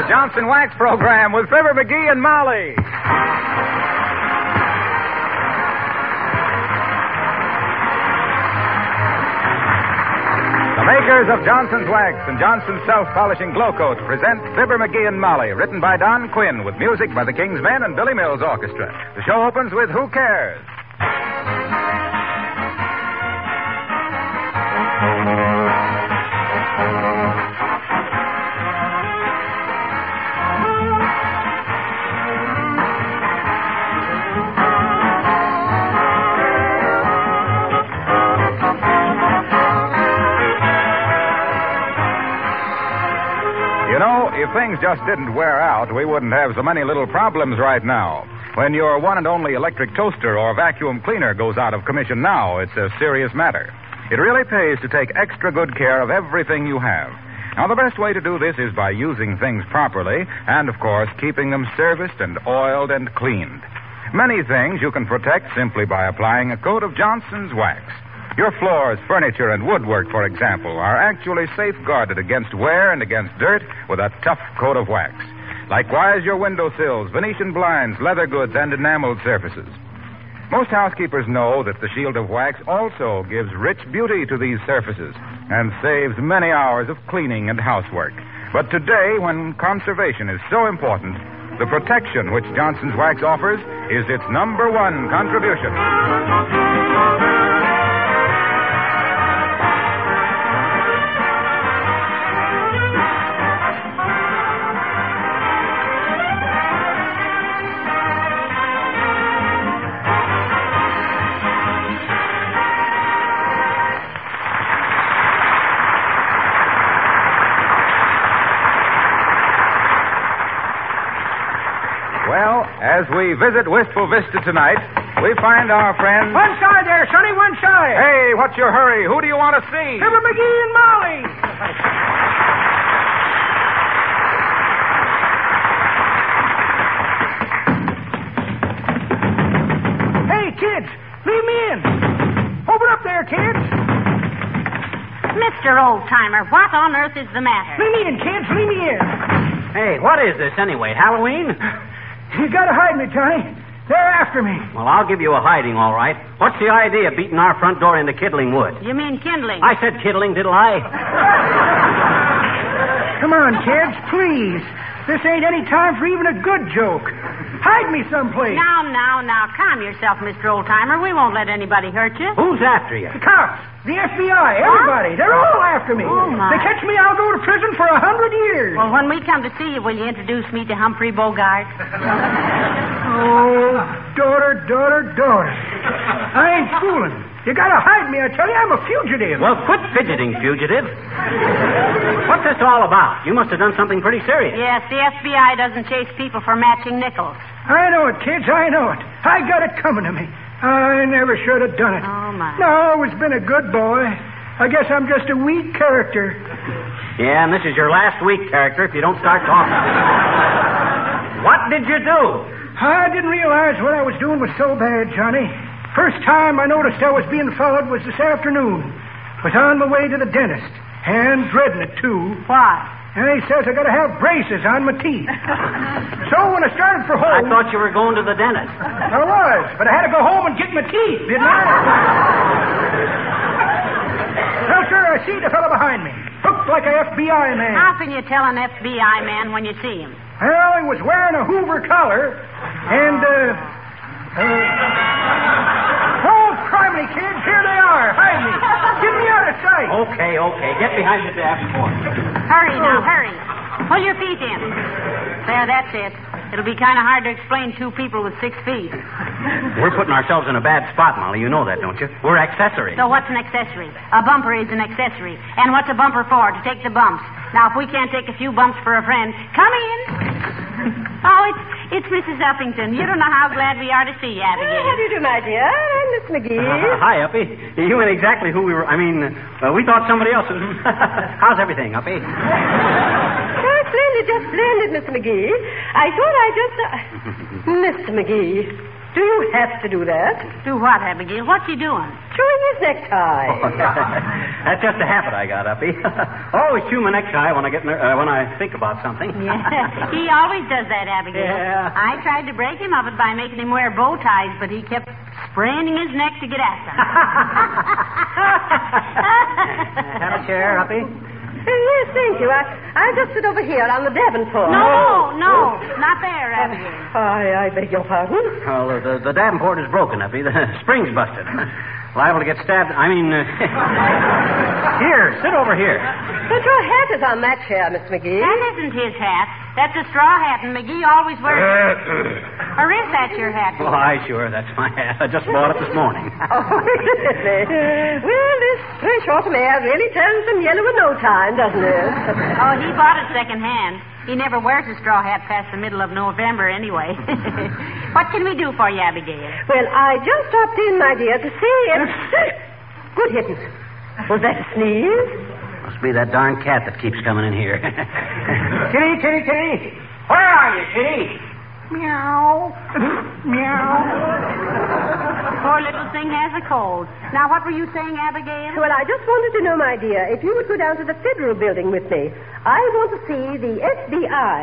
The Johnson Wax Program with Fibber McGee and Molly. The makers of Johnson's Wax and Johnson's Self-Polishing Glo-Coat present Fibber McGee and Molly, written by Don Quinn with music by the King's Men and Billy Mills Orchestra. The show opens with Who Cares? Just didn't wear out, we wouldn't have so many little problems right now. When your one and only electric toaster or vacuum cleaner goes out of commission now, it's a serious matter. It really pays to take extra good care of everything you have. Now, the best way to do this is by using things properly and, of course, keeping them serviced and oiled and cleaned. Many things you can protect simply by applying a coat of Johnson's wax. Your floors, furniture, and woodwork, for example, are actually safeguarded against wear and against dirt with a tough coat of wax. Likewise, your window sills, Venetian blinds, leather goods, and enameled surfaces. Most housekeepers know that the shield of wax also gives rich beauty to these surfaces and saves many hours of cleaning and housework. But today, when conservation is so important, the protection which Johnson's Wax offers is its number one contribution. As we visit Wistful Vista tonight, we find our friend. One side there, Sonny, one side. Hey, what's your hurry? Who do you want to see? Fibber McGee and Molly. hey, kids, leave me in. Open up there, kids. Mr. Oldtimer, what on earth is the matter? Leave me in, kids. Leave me in. Hey, what is this anyway? Halloween? You gotta hide me, Johnny. They're after me. Well, I'll give you a hiding, all right. What's the idea of beating our front door into kindling Wood? You mean kindling? I said kiddling, diddle I? Come on, kids, please. This ain't any time for even a good joke. Hide me someplace. Now, now, now, calm yourself, Mr. Oldtimer. We won't let anybody hurt you. Who's after you? The cops, the FBI, everybody. They're all oh, after me. Oh, my. They catch me, I'll go to prison for a hundred years. Well, when we come to see you, will you introduce me to Humphrey Bogart? Oh, daughter, daughter, daughter. I ain't fooling. You gotta hide me, I tell you. I'm a fugitive. Well, quit fidgeting, fugitive. What's this all about? You must have done something pretty serious. yes, the FBI doesn't chase people for matching nickels. I know it, kids. I know it. I got it coming to me. I never should have done it. Oh, my. No, I always been a good boy. I guess I'm just a weak character. Yeah, and this is your last weak character if you don't start talking. what did you do? I didn't realize what I was doing was so bad, Johnny. First time I noticed I was being followed was this afternoon. Was on my way to the dentist. And dreading it, too. Why? And he says I gotta have braces on my teeth. so when I started for home. I thought you were going to the dentist. I was, but I had to go home and get my teeth, didn't I? well, sir, I see the fellow behind me. Looked like a FBI man. How can you tell an FBI man when you see him? Well, he was wearing a Hoover collar, and, uh, uh, criminy, kids, here they are. Hide me. Get me out of sight. Okay, okay. Get behind the dashboard. Hurry now, hurry. Pull your feet in. There, that's it. It'll be kind of hard to explain two people with six feet. We're putting ourselves in a bad spot, Molly. You know that, don't you? We're accessories. So what's an accessory? A bumper is an accessory. And what's a bumper for? To take the bumps. Now, if we can't take a few bumps for a friend, come in. oh, it's it's Mrs. Uppington. You don't know how glad we are to see you, abigail. How do you do, my dear? I'm Miss McGee. Uh, hi, Uppy. You ain't exactly who we were. I mean, uh, we thought somebody else was. How's everything, Uppy? Oh, splendid, just splendid, Mr. McGee. I thought I just. Uh... Mr. McGee, do you have to do that? Do what, Abigail? What's he doing? Chewing his necktie. That's just a habit I got, Uppy. Always chew my necktie when I get ner- uh, when I think about something. Yeah, he always does that, Abigail. Yeah. I tried to break him of it by making him wear bow ties, but he kept spraining his neck to get at them. Have a chair, Uppy. Yes, thank you. I, I'll just sit over here on the Davenport. no, no, not there, Abigail. I, I beg your pardon. Well, the, the, the Davenport is broken, Uppy. The spring's busted. Liable to get stabbed. I mean, uh, here, sit over here. But your hat is on that chair, Miss McGee. That isn't his hat. That's a straw hat, and McGee always wears it. Or is that your hat? Why, sure, that's my hat. I just bought it this morning. Oh, really? well, this fresh autumn air really turns them yellow in no time, doesn't it? Oh, he bought it second hand. He never wears a straw hat past the middle of November anyway. what can we do for you, Abigail? Well, I just stopped in, my dear, to see if. Good heavens. Was that a sneeze? Must be that darn cat that keeps coming in here. Kitty, kitty, kitty. Where are you, kitty? Meow. Meow. Poor little thing has a cold. Now, what were you saying, Abigail? Well, I just wanted to know, my dear, if you would go down to the Federal Building with me. I want to see the FBI.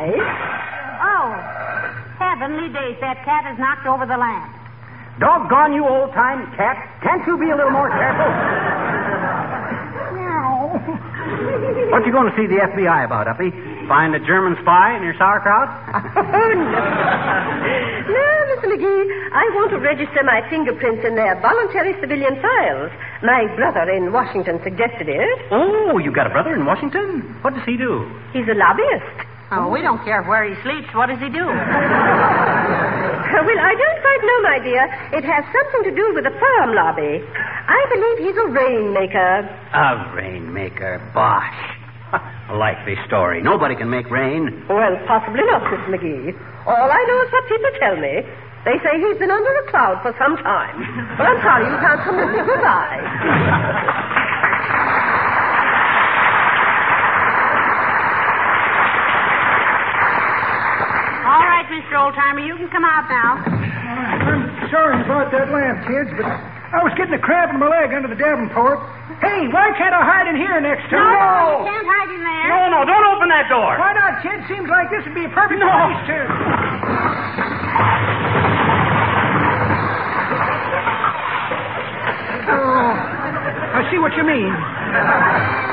Oh, heavenly days, that cat has knocked over the lamp. Doggone you, old time cat. Can't you be a little more careful? What are you going to see the FBI about, Uppy? Find a German spy in your sauerkraut? Oh, no. no, Mr. McGee, I want to register my fingerprints in their voluntary civilian files. My brother in Washington suggested it. oh, you got a brother in Washington? What does he do? He's a lobbyist. Oh, we don't care where he sleeps. What does he do? Well, I don't quite know, my dear. It has something to do with the farm lobby. I believe he's a rainmaker. A rainmaker. Bosh. A likely story. Nobody can make rain. Well, possibly not, Miss McGee. All I know is what people tell me. They say he's been under a cloud for some time. But I'm sorry you can't come with me. Goodbye. All right, timer. You can come out now. I'm sorry about that lamp, kids, but I was getting a cramp in my leg under the Davenport. Hey, why can't I hide in here next time? No, you can't hide in there. No, no, don't open that door. Why not, kid? Seems like this would be a perfect place to. Oh, I see what you mean.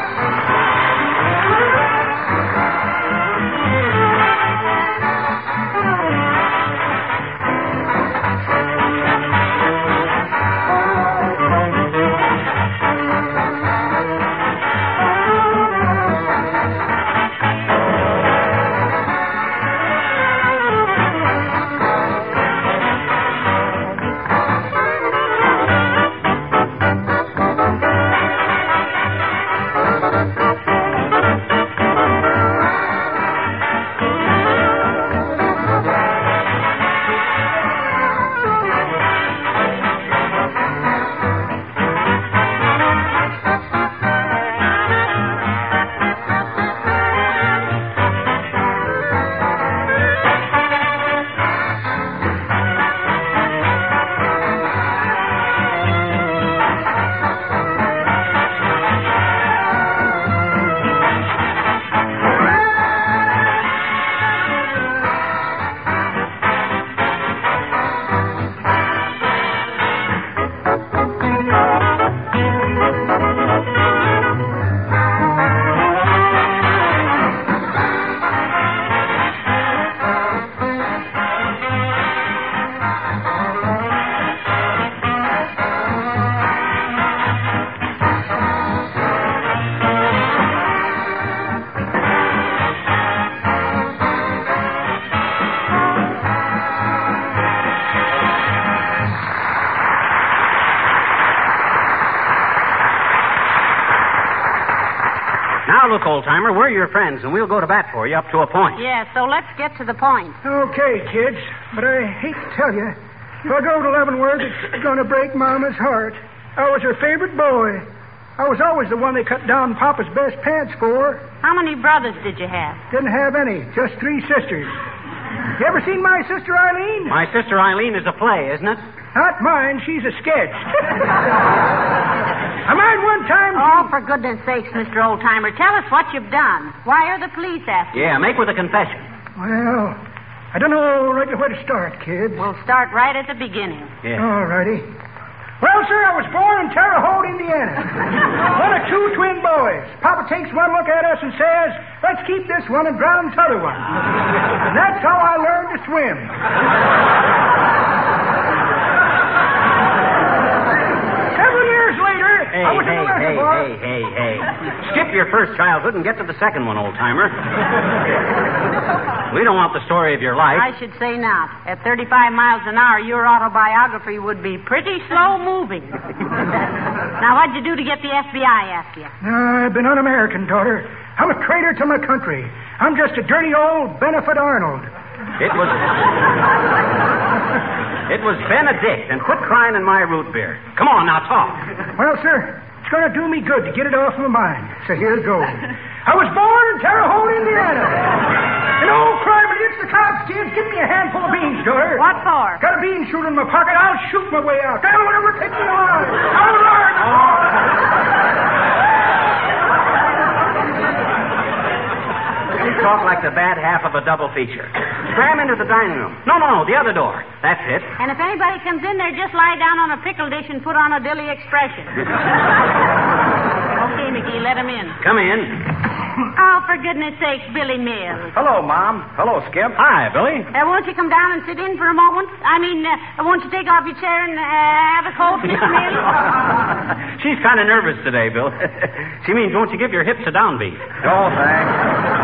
Old timer, we're your friends, and we'll go to bat for you up to a point. Yeah, so let's get to the point. Okay, kids, but I hate to tell you, if I go to Leavenworth, it's going to break Mama's heart. I was her favorite boy. I was always the one they cut down Papa's best pants for. How many brothers did you have? Didn't have any, just three sisters. You ever seen my sister Eileen? My sister Eileen is a play, isn't it? Not mine, she's a sketch. I mind one time. Oh, for goodness sakes, Mr. Oldtimer, tell us what you've done. Why are the police after you? Yeah, make with a confession. Well, I don't know right where to start, kids. We'll start right at the beginning. Yeah. All righty. Well, sir, I was born in Terre Haute, Indiana. one of two twin boys. Papa takes one look at us and says, let's keep this one and drown the other one. and that's how I learned to swim. Hey, I hey, hey, hey, hey, hey. Skip your first childhood and get to the second one, old timer. we don't want the story of your life. I should say not. At 35 miles an hour, your autobiography would be pretty slow moving. now, what'd you do to get the FBI after you? No, I've been un-American, daughter. I'm a traitor to my country. I'm just a dirty old Benefit Arnold. It was. It was Benedict, and quit crying in my root beer. Come on, now talk. Well, sir, it's going to do me good to get it off my mind. So here it goes. I was born in Terre Haute, Indiana. An old crime against the cops, kids. Give me a handful of beans, daughter. What for? Got a bean shooter in my pocket. I'll shoot my way out. That'll whatever take me alive. I'll learn. Oh. You talk like the bad half of a double feature. Scram into the dining room. No, no, no, the other door. That's it. And if anybody comes in there, just lie down on a pickle dish and put on a dilly expression. okay, McGee, let him in. Come in. Oh, for goodness sakes, Billy Mills. Hello, Mom. Hello, Skip. Hi, Billy. Uh, won't you come down and sit in for a moment? I mean, uh, won't you take off your chair and uh, have a cold, Mr. Mills? She's kind of nervous today, Bill. she means, won't you give your hips a downbeat? Oh, thanks.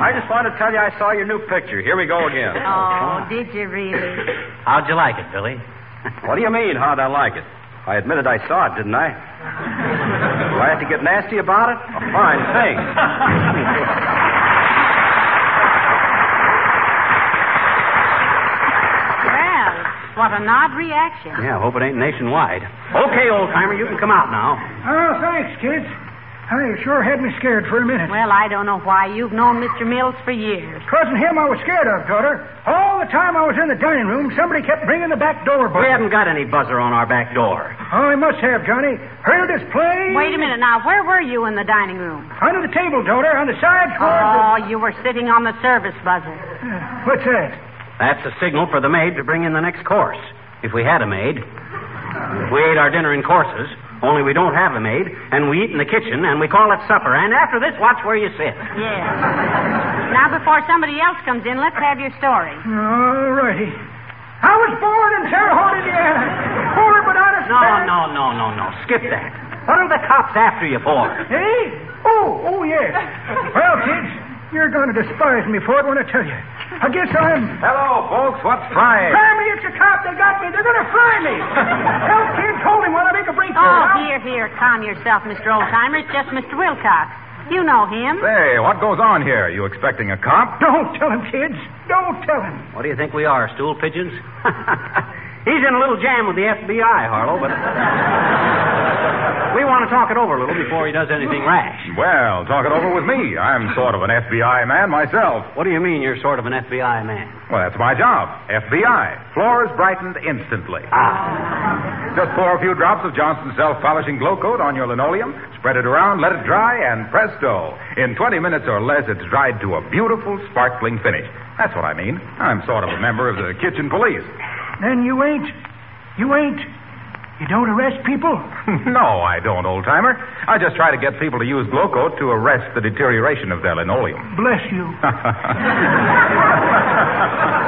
I just wanted to tell you I saw your new picture. Here we go again. Oh, did you really? How'd you like it, Billy? What do you mean, how'd I like it? I admitted I saw it, didn't I? Do I have to get nasty about it? A fine thing. Well, what an odd reaction. Yeah, hope it ain't nationwide. Okay, old timer, you can come out now. Oh, thanks, kids. I sure had me scared for a minute. Well, I don't know why. You've known Mr. Mills for years. It wasn't him I was scared of, daughter. All the time I was in the dining room, somebody kept bringing the back door buzzer. We haven't got any buzzer on our back door. Oh, I must have, Johnny. Heard us play. Wait a minute now. Where were you in the dining room? Under the table, daughter, on the side toward Oh, you were sitting on the service buzzer. What's that? That's a signal for the maid to bring in the next course. If we had a maid. We ate our dinner in courses, only we don't have a maid, and we eat in the kitchen, and we call it supper. And after this, watch where you sit. Yes. Now, before somebody else comes in, let's have your story. All righty. I was born in Terre Haute, Indiana. Poor but honest No, man. no, no, no, no. Skip that. What are the cops after you for? Hey? Oh, oh, yes. Well, kids, you're going to despise me for it when I tell you. I guess I'm... Hello, folks. What's frying? Fry me, it's a cop. They got me. They're going to fry me. Help, kids, hold him while I make a break for Oh, it. here, here. Calm yourself, Mr. Oldtimer. It's just Mr. Wilcox. You know him. Say, what goes on here? You expecting a cop? Don't tell him, kids. Don't tell him. What do you think we are, stool pigeons? He's in a little jam with the FBI, Harlow, but we want to talk it over a little before he does anything rash. Well, talk it over with me. I'm sort of an FBI man myself. What do you mean you're sort of an FBI man? Well, that's my job. FBI. Floors brightened instantly. Ah. Just pour a few drops of Johnson's self-polishing Glo-Coat on your linoleum, spread it around, let it dry, and presto. In 20 minutes or less, it's dried to a beautiful, sparkling finish. That's what I mean. I'm sort of a member of the kitchen police. Then you ain't. You ain't. You don't arrest people? no, I don't, old timer. I just try to get people to use Glo-Coat to arrest the deterioration of their linoleum. Bless you.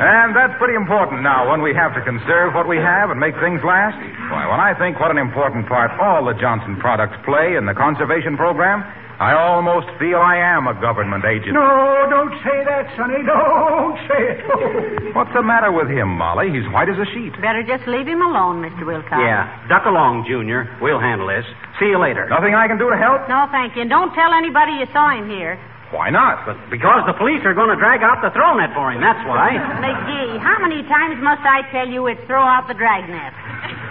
well, And that's pretty important now when we have to conserve what we have and make things last. Why, when I think what an important part all the Johnson products play in the conservation program, I almost feel I am a government agent. No, don't say that, Sonny. Don't say it. What's the matter with him, Molly? He's white as a sheet. Better just leave him alone, Mr. Wilcox. Yeah. Duck along, Junior. We'll handle this. See you later. Nothing I can do to help? No, thank you. And don't tell anybody you saw him here. Why not? But because the police are going to drag out the throw net for him, that's why. McGee, how many times must I tell you it's throw out the dragnet?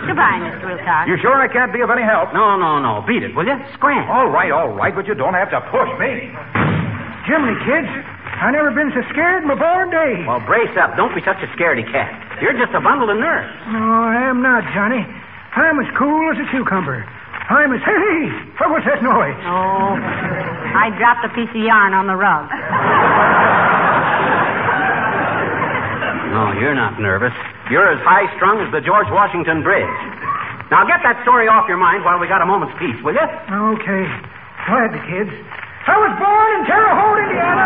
Goodbye, Mr. Wilcox. You sure I can't be of any help? No, no, no. Beat it, will you? Scram. All right, all right, but you don't have to push me. Jiminy, kids, I never been so scared in my born days. Well, brace up. Don't be such a scaredy cat. You're just a bundle of nerves. No, I am not, Johnny. I'm as cool as a cucumber. I'm as... Hey, what was that noise? Oh, I dropped a piece of yarn on the rug. No, you're not nervous. You're as high strung as the George Washington Bridge. Now get that story off your mind while we got a moment's peace, will you? Okay. Glad the kids. I was born in Terre Haute, Indiana.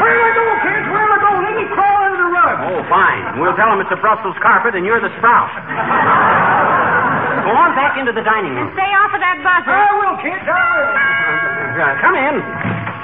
Where'll I go, kids? Where'll I go? Let me crawl under the rug. Oh, fine. We'll tell them it's a Brussels carpet and you're the sprout. Go on back into the dining room. Stay off of that buzzer. I will, kids. I will. Uh, come in.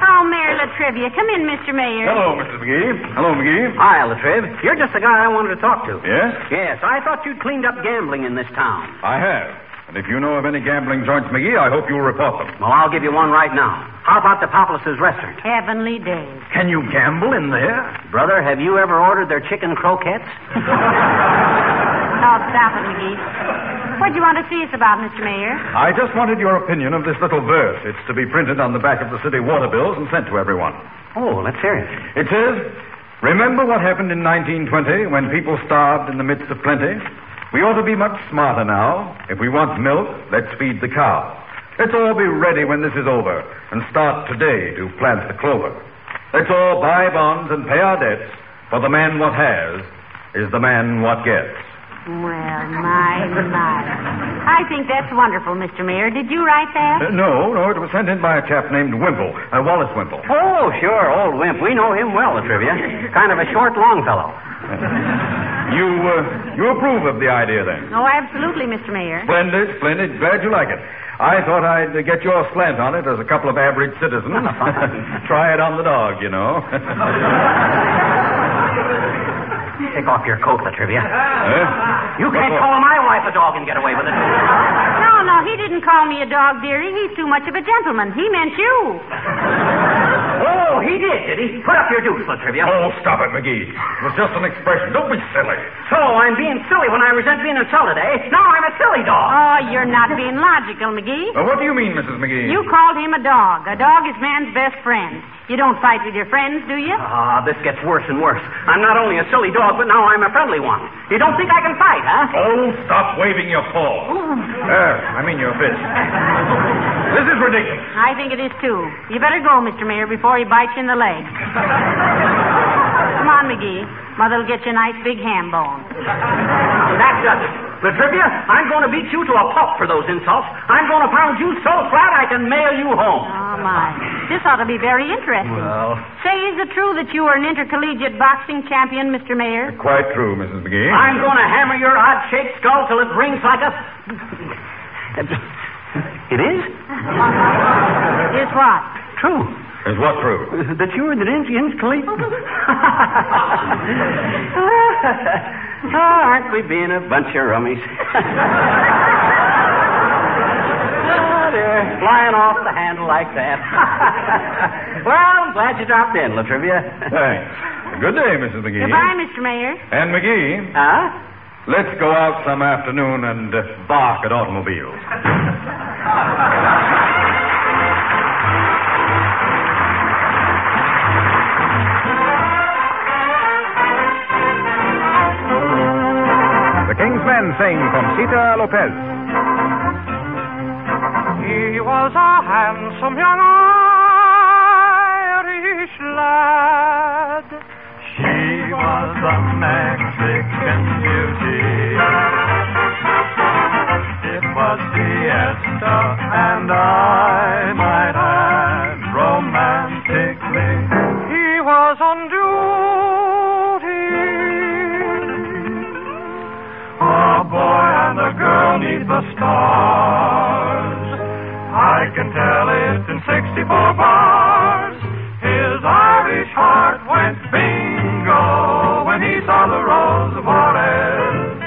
Oh, Mayor La Trivia. Come in, Mr. Mayor. Hello, Mrs. McGee. Hello, McGee. Hi, Latriv. You're just the guy I wanted to talk to. Yes? Yes, I thought you'd cleaned up gambling in this town. I have. And if you know of any gambling joints, McGee, I hope you'll report them. Well, I'll give you one right now. How about the Populous' restaurant? Heavenly days. Can you gamble in there? Brother, have you ever ordered their chicken croquettes? Oh, stop it, McGee. What do you want to see us about, Mr. Mayor? I just wanted your opinion of this little verse. It's to be printed on the back of the city water bills and sent to everyone. Oh, let's hear it. It says, Remember what happened in 1920 when people starved in the midst of plenty? We ought to be much smarter now. If we want milk, let's feed the cow. Let's all be ready when this is over and start today to plant the clover. Let's all buy bonds and pay our debts, for the man what has is the man what gets. Well, my, my. I think that's wonderful, Mr. Mayor. Did you write that? Uh, no, no, it was sent in by a chap named Wimple, uh, Wallace Wimple. Oh, sure, old Wimp. We know him well, La Trivia. Kind of a short, long fellow. You, uh, you approve of the idea then? Oh, absolutely, Mr. Mayor. Splendid, splendid. Glad you like it. I thought I'd uh, get your slant on it as a couple of average citizens. Try it on the dog, you know. Take off your coat, La Trivia. Eh? You can't call my wife a dog and get away with it. No, no, he didn't call me a dog, dearie. He's too much of a gentleman. He meant you. Oh, he did, did he? Put up your deuce, La Trivia. Oh, stop it, McGee. It was just an expression. Don't be silly. So I'm being silly when I resent being insulted, eh? Now I'm a silly dog. Oh, you're not being logical, McGee. Uh, what do you mean, Mrs. McGee? You called him a dog. A dog is man's best friend. You don't fight with your friends, do you? Ah, this gets worse and worse. I'm not only a silly dog, but now I'm a friendly one. You don't think I can fight, huh? Oh, stop waving your paw. Uh, I mean your fist. This is ridiculous. I think it is too. You better go, Mr. Mayor, before he bites you in the leg. Come on, McGee. Mother'll get you a nice big ham bone. That does it. La Trivia, I'm going to beat you to a pulp for those insults. I'm going to pound you so flat I can mail you home. Oh, my. This ought to be very interesting. Well, Say, is it true that you are an intercollegiate boxing champion, Mr. Mayor? quite true, Mrs. McGee. I'm going to hammer your odd-shaped skull till it rings like a... It is? Is what? True. Is what true? That you're an intercollegiate... oh, aren't we being a bunch of rummies? Oh, dear. Flying off the handle like that. well, I'm glad you dropped in, La Trivia. Thanks. Good day, Mrs. McGee. Goodbye, Mr. Mayor. And McGee, Huh? let's go out some afternoon and uh, bark at automobiles. The King's Men sing from Sita Lopez a handsome young Irish lad. She was a Mexican beauty. It was Fiesta, and I might add romantically. He was on duty. A boy and a girl need the stars. I can tell it in 64 bars. His Irish heart went bingo when he saw the Rose of Juarez.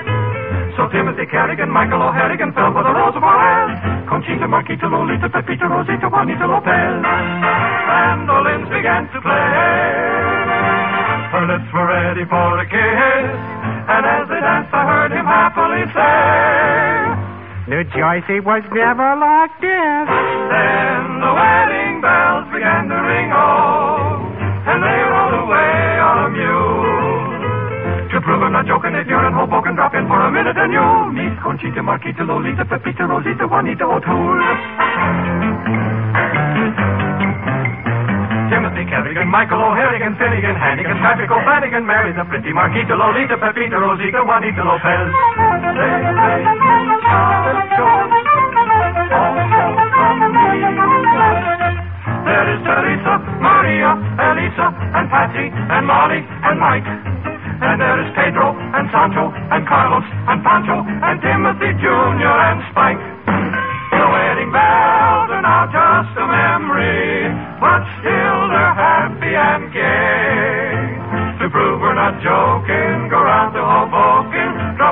So Timothy Carrigan, Michael O'Harrigan fell for the Rose of Juarez. Conchita, Marquita, Lolita, Pepita, Rosita, Juanita Lopez. Mandolins began to play. Her lips were ready for a kiss. And as they danced, I heard him happily say, Choice it was never like this. Then the wedding bells began to ring, oh, and they rolled away on a mule. To prove I'm not joking, if you're in Hoboken, drop in for a minute and you'll meet Conchita, Marquita, Lolita, Pepita, Rosita, Juanita O'Toole. Timothy Kerrigan, Michael O'Harrigan, Finnegan, Hannigan, Patrick O'Flanagan, Mary the pretty Marquita, Lolita, Pepita, Rosita, Juanita Lopez. Is Teresa, Maria, Elisa, and Patsy, and Molly, and Mike. And there is Pedro, and Sancho, and Carlos, and Pancho, and Timothy Jr., and Spike. The wedding bells are now just a memory, but still they're happy and gay. To prove we're not joking, go round to Hoboken,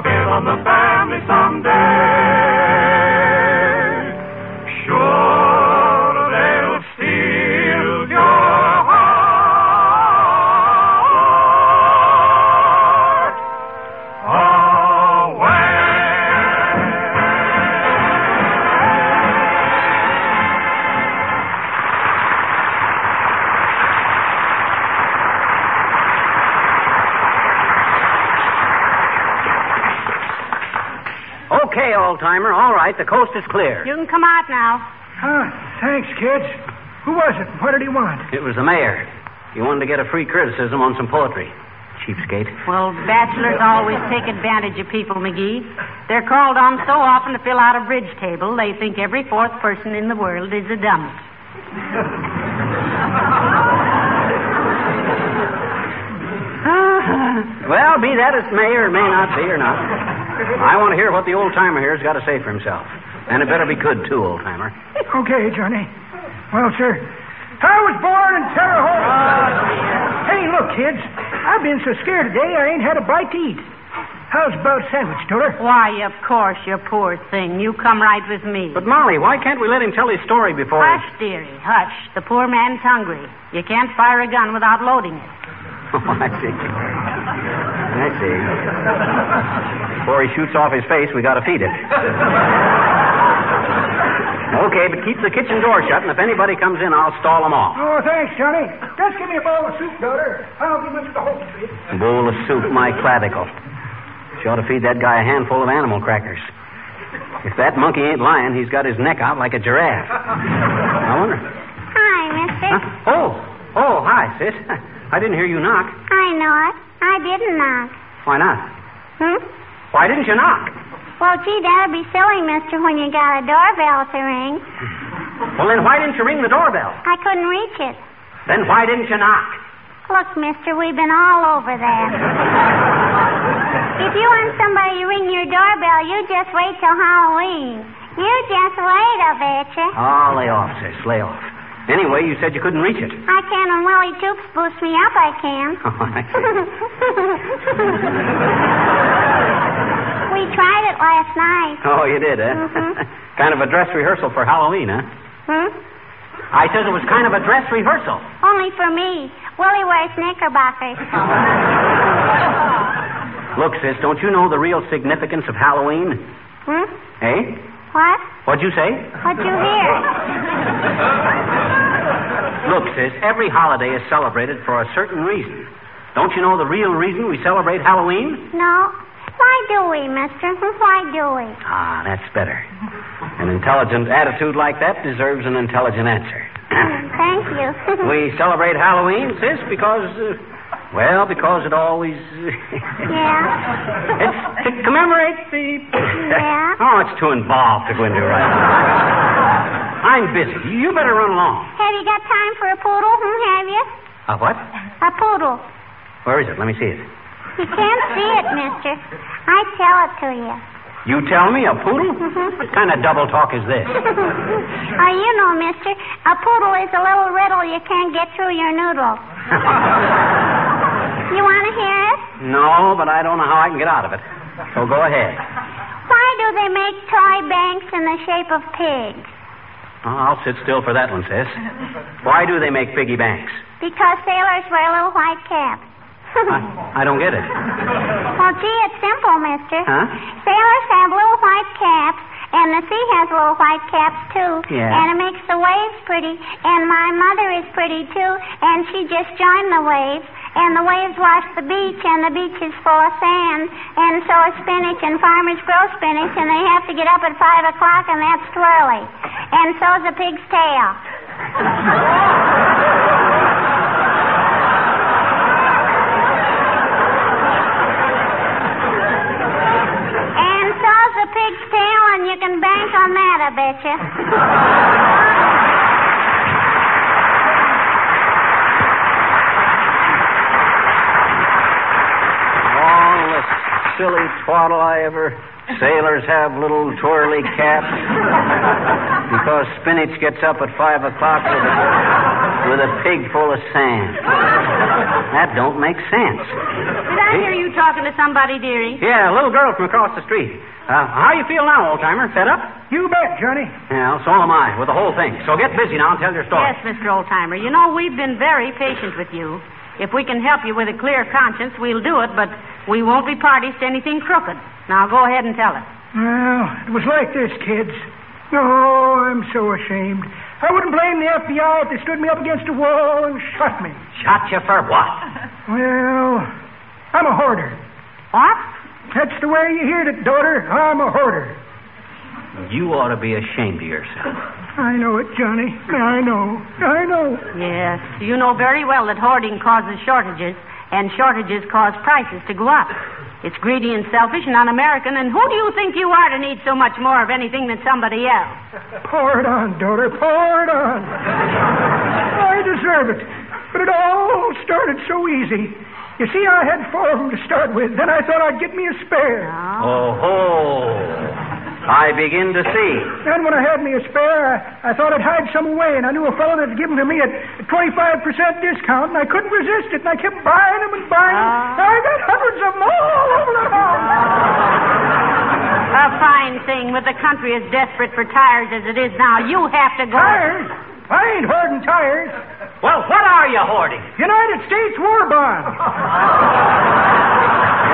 drop in on the family someday. Old timer. All right, the coast is clear. You can come out now. Huh, thanks, kids. Who was it? What did he want? It was the mayor. He wanted to get a free criticism on some poetry. Cheapskate. Well, bachelors always take advantage of people, McGee. They're called on so often to fill out a bridge table, they think every fourth person in the world is a dummy. well, be that as may or may not be or not. I want to hear what the old timer here's got to say for himself. And it better be good, too, old timer. Okay, Johnny. Well, sir, I was born in Terre Haute. hey, look, kids. I've been so scared today I ain't had a bite to eat. How's about a sandwich, daughter? Why, of course, you poor thing. You come right with me. But, Molly, why can't we let him tell his story before... Hush, dearie, hush. The poor man's hungry. You can't fire a gun without loading it. Oh, I see. I see. Before he shoots off his face, we got to feed it. Okay, but keep the kitchen door shut, and if anybody comes in, I'll stall them off. Oh, thanks, Johnny. Just give me a bowl of soup, daughter. I'll give Mr. Holt a bit. A bowl of soup, my clavicle. She ought to feed that guy a handful of animal crackers. If that monkey ain't lying, he's got his neck out like a giraffe. I wonder. Hi, mister. Huh? Oh, oh, hi, sis. I didn't hear you knock. I know it. I didn't knock. Why not? Hmm? Why didn't you knock? Well, gee, that'd be silly, mister, when you got a doorbell to ring. Well, then why didn't you ring the doorbell? I couldn't reach it. Then why didn't you knock? Look, mister, we've been all over that. if you want somebody to ring your doorbell, you just wait till Halloween. You just wait, I betcha. Oh, lay off, sis. Lay off. Anyway, you said you couldn't reach it. I can and Willie Toops boosts me up, I can. Oh, I we tried it last night. Oh, you did, eh? Mhm. kind of a dress rehearsal for Halloween, huh? Hmm? I said it was kind of a dress rehearsal. Only for me. Willie wears knickerbockers. Look, sis, don't you know the real significance of Halloween? Hmm? Eh? What? What'd you say? What'd you hear? Look, sis, every holiday is celebrated for a certain reason. Don't you know the real reason we celebrate Halloween? No. Why do we, mister? Why do we? Ah, that's better. An intelligent attitude like that deserves an intelligent answer. Thank you. we celebrate Halloween, sis, because, uh, well, because it always. yeah. it's to commemorate the. Yeah. oh, it's too involved to go into right now. I'm busy. You better run along. Have you got time for a poodle? Hmm, have you? A what? A poodle. Where is it? Let me see it. You can't see it, mister. I tell it to you. You tell me, a poodle? what kind of double talk is this? Oh, you know, mister, a poodle is a little riddle you can't get through your noodle. you want to hear it? No, but I don't know how I can get out of it. So go ahead. Why do they make toy banks in the shape of pigs? Oh, I'll sit still for that one, sis. Why do they make piggy banks? Because sailors wear little white caps. I, I don't get it. Well, gee, it's simple, mister. Huh? Sailors have little white caps, and the sea has little white caps, too. Yeah. And it makes the waves pretty. And my mother is pretty, too, and she just joined the waves. And the waves wash the beach, and the beach is full of sand. And so is spinach, and farmers grow spinach, and they have to get up at 5 o'clock, and that's early. And so's a pig's tail. And so's a pig's tail, and you can bank on that, I betcha. All the silly twaddle I ever. Sailors have little twirly caps because spinach gets up at five o'clock with a, with a pig full of sand. That don't make sense. Did I hear you talking to somebody, dearie? Yeah, a little girl from across the street. Uh, how you feel now, old timer? Fed up? You bet, Johnny. Yeah, so am I with the whole thing. So get busy now and tell your story. Yes, Mr. Oldtimer. You know, we've been very patient with you. If we can help you with a clear conscience, we'll do it, but we won't be parties to anything crooked. Now go ahead and tell us. Well, it was like this, kids. Oh, I'm so ashamed. I wouldn't blame the FBI if they stood me up against a wall and shot me. Shot you for what? Well, I'm a hoarder. What? That's the way you hear it, daughter. I'm a hoarder. You ought to be ashamed of yourself. I know it, Johnny. I know. I know. Yes, you know very well that hoarding causes shortages, and shortages cause prices to go up. It's greedy and selfish and un-American, and who do you think you are to need so much more of anything than somebody else? Pour it on, daughter. Pour it on. I deserve it. But it all started so easy. You see, I had four of them to start with. Then I thought I'd get me a spare. Oh ho! I begin to see. Then when I had me a spare, I, I thought I'd hide some away, and I knew a fellow that'd give them to me at 25% discount, and I couldn't resist it, and I kept buying them and buying them. Ah. I got hundreds of them all over the house. A fine thing, with the country as desperate for tires as it is now. You have to go. Tires? I ain't hoarding tires. Well, what are you hoarding? United States war bonds.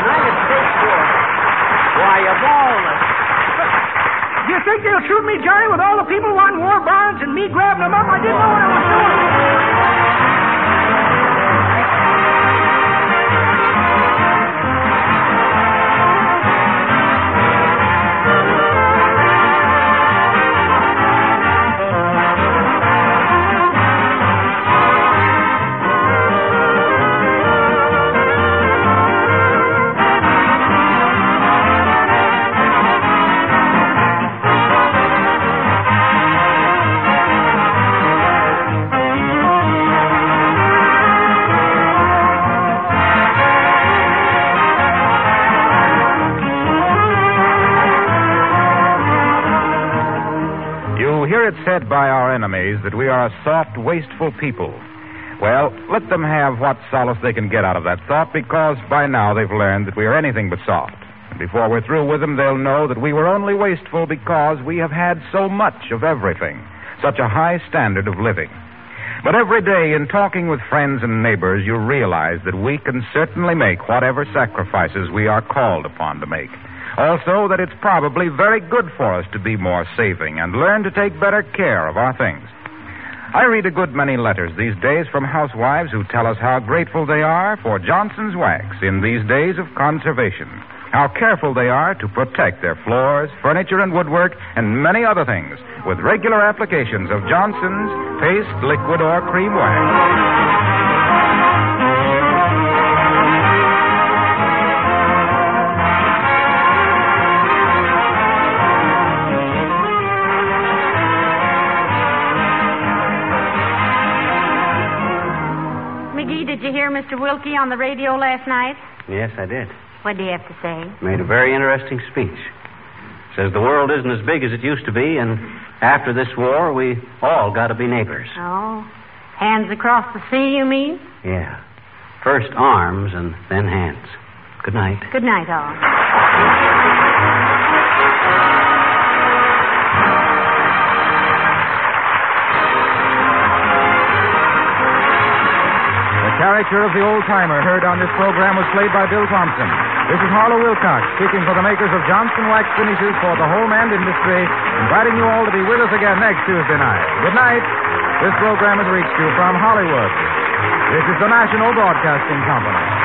United States War. Why, of all the... Do you think they'll shoot me, Johnny, with all the people wanting war bonds and me grabbing them up? I didn't know what I was doing. Are soft, wasteful people. Well, let them have what solace they can get out of that thought because by now they've learned that we are anything but soft. And before we're through with them, they'll know that we were only wasteful because we have had so much of everything, such a high standard of living. But every day, in talking with friends and neighbors, you realize that we can certainly make whatever sacrifices we are called upon to make. Also, that it's probably very good for us to be more saving and learn to take better care of our things. I read a good many letters these days from housewives who tell us how grateful they are for Johnson's wax in these days of conservation. How careful they are to protect their floors, furniture, and woodwork, and many other things with regular applications of Johnson's paste, liquid, or cream wax. Hear Mr. Willkie on the radio last night? Yes, I did. What do you have to say? Made a very interesting speech. Says the world isn't as big as it used to be, and after this war, we all got to be neighbors. Oh. Hands across the sea, you mean? Yeah. First arms and then hands. Good night. Good night, all. Character of the old timer heard on this program was played by Bill Thompson. This is Harlow Wilcox speaking for the makers of Johnson Wax Finishes for the home and industry, inviting you all to be with us again next Tuesday night. Good night. This program has reached you from Hollywood. This is the National Broadcasting Company.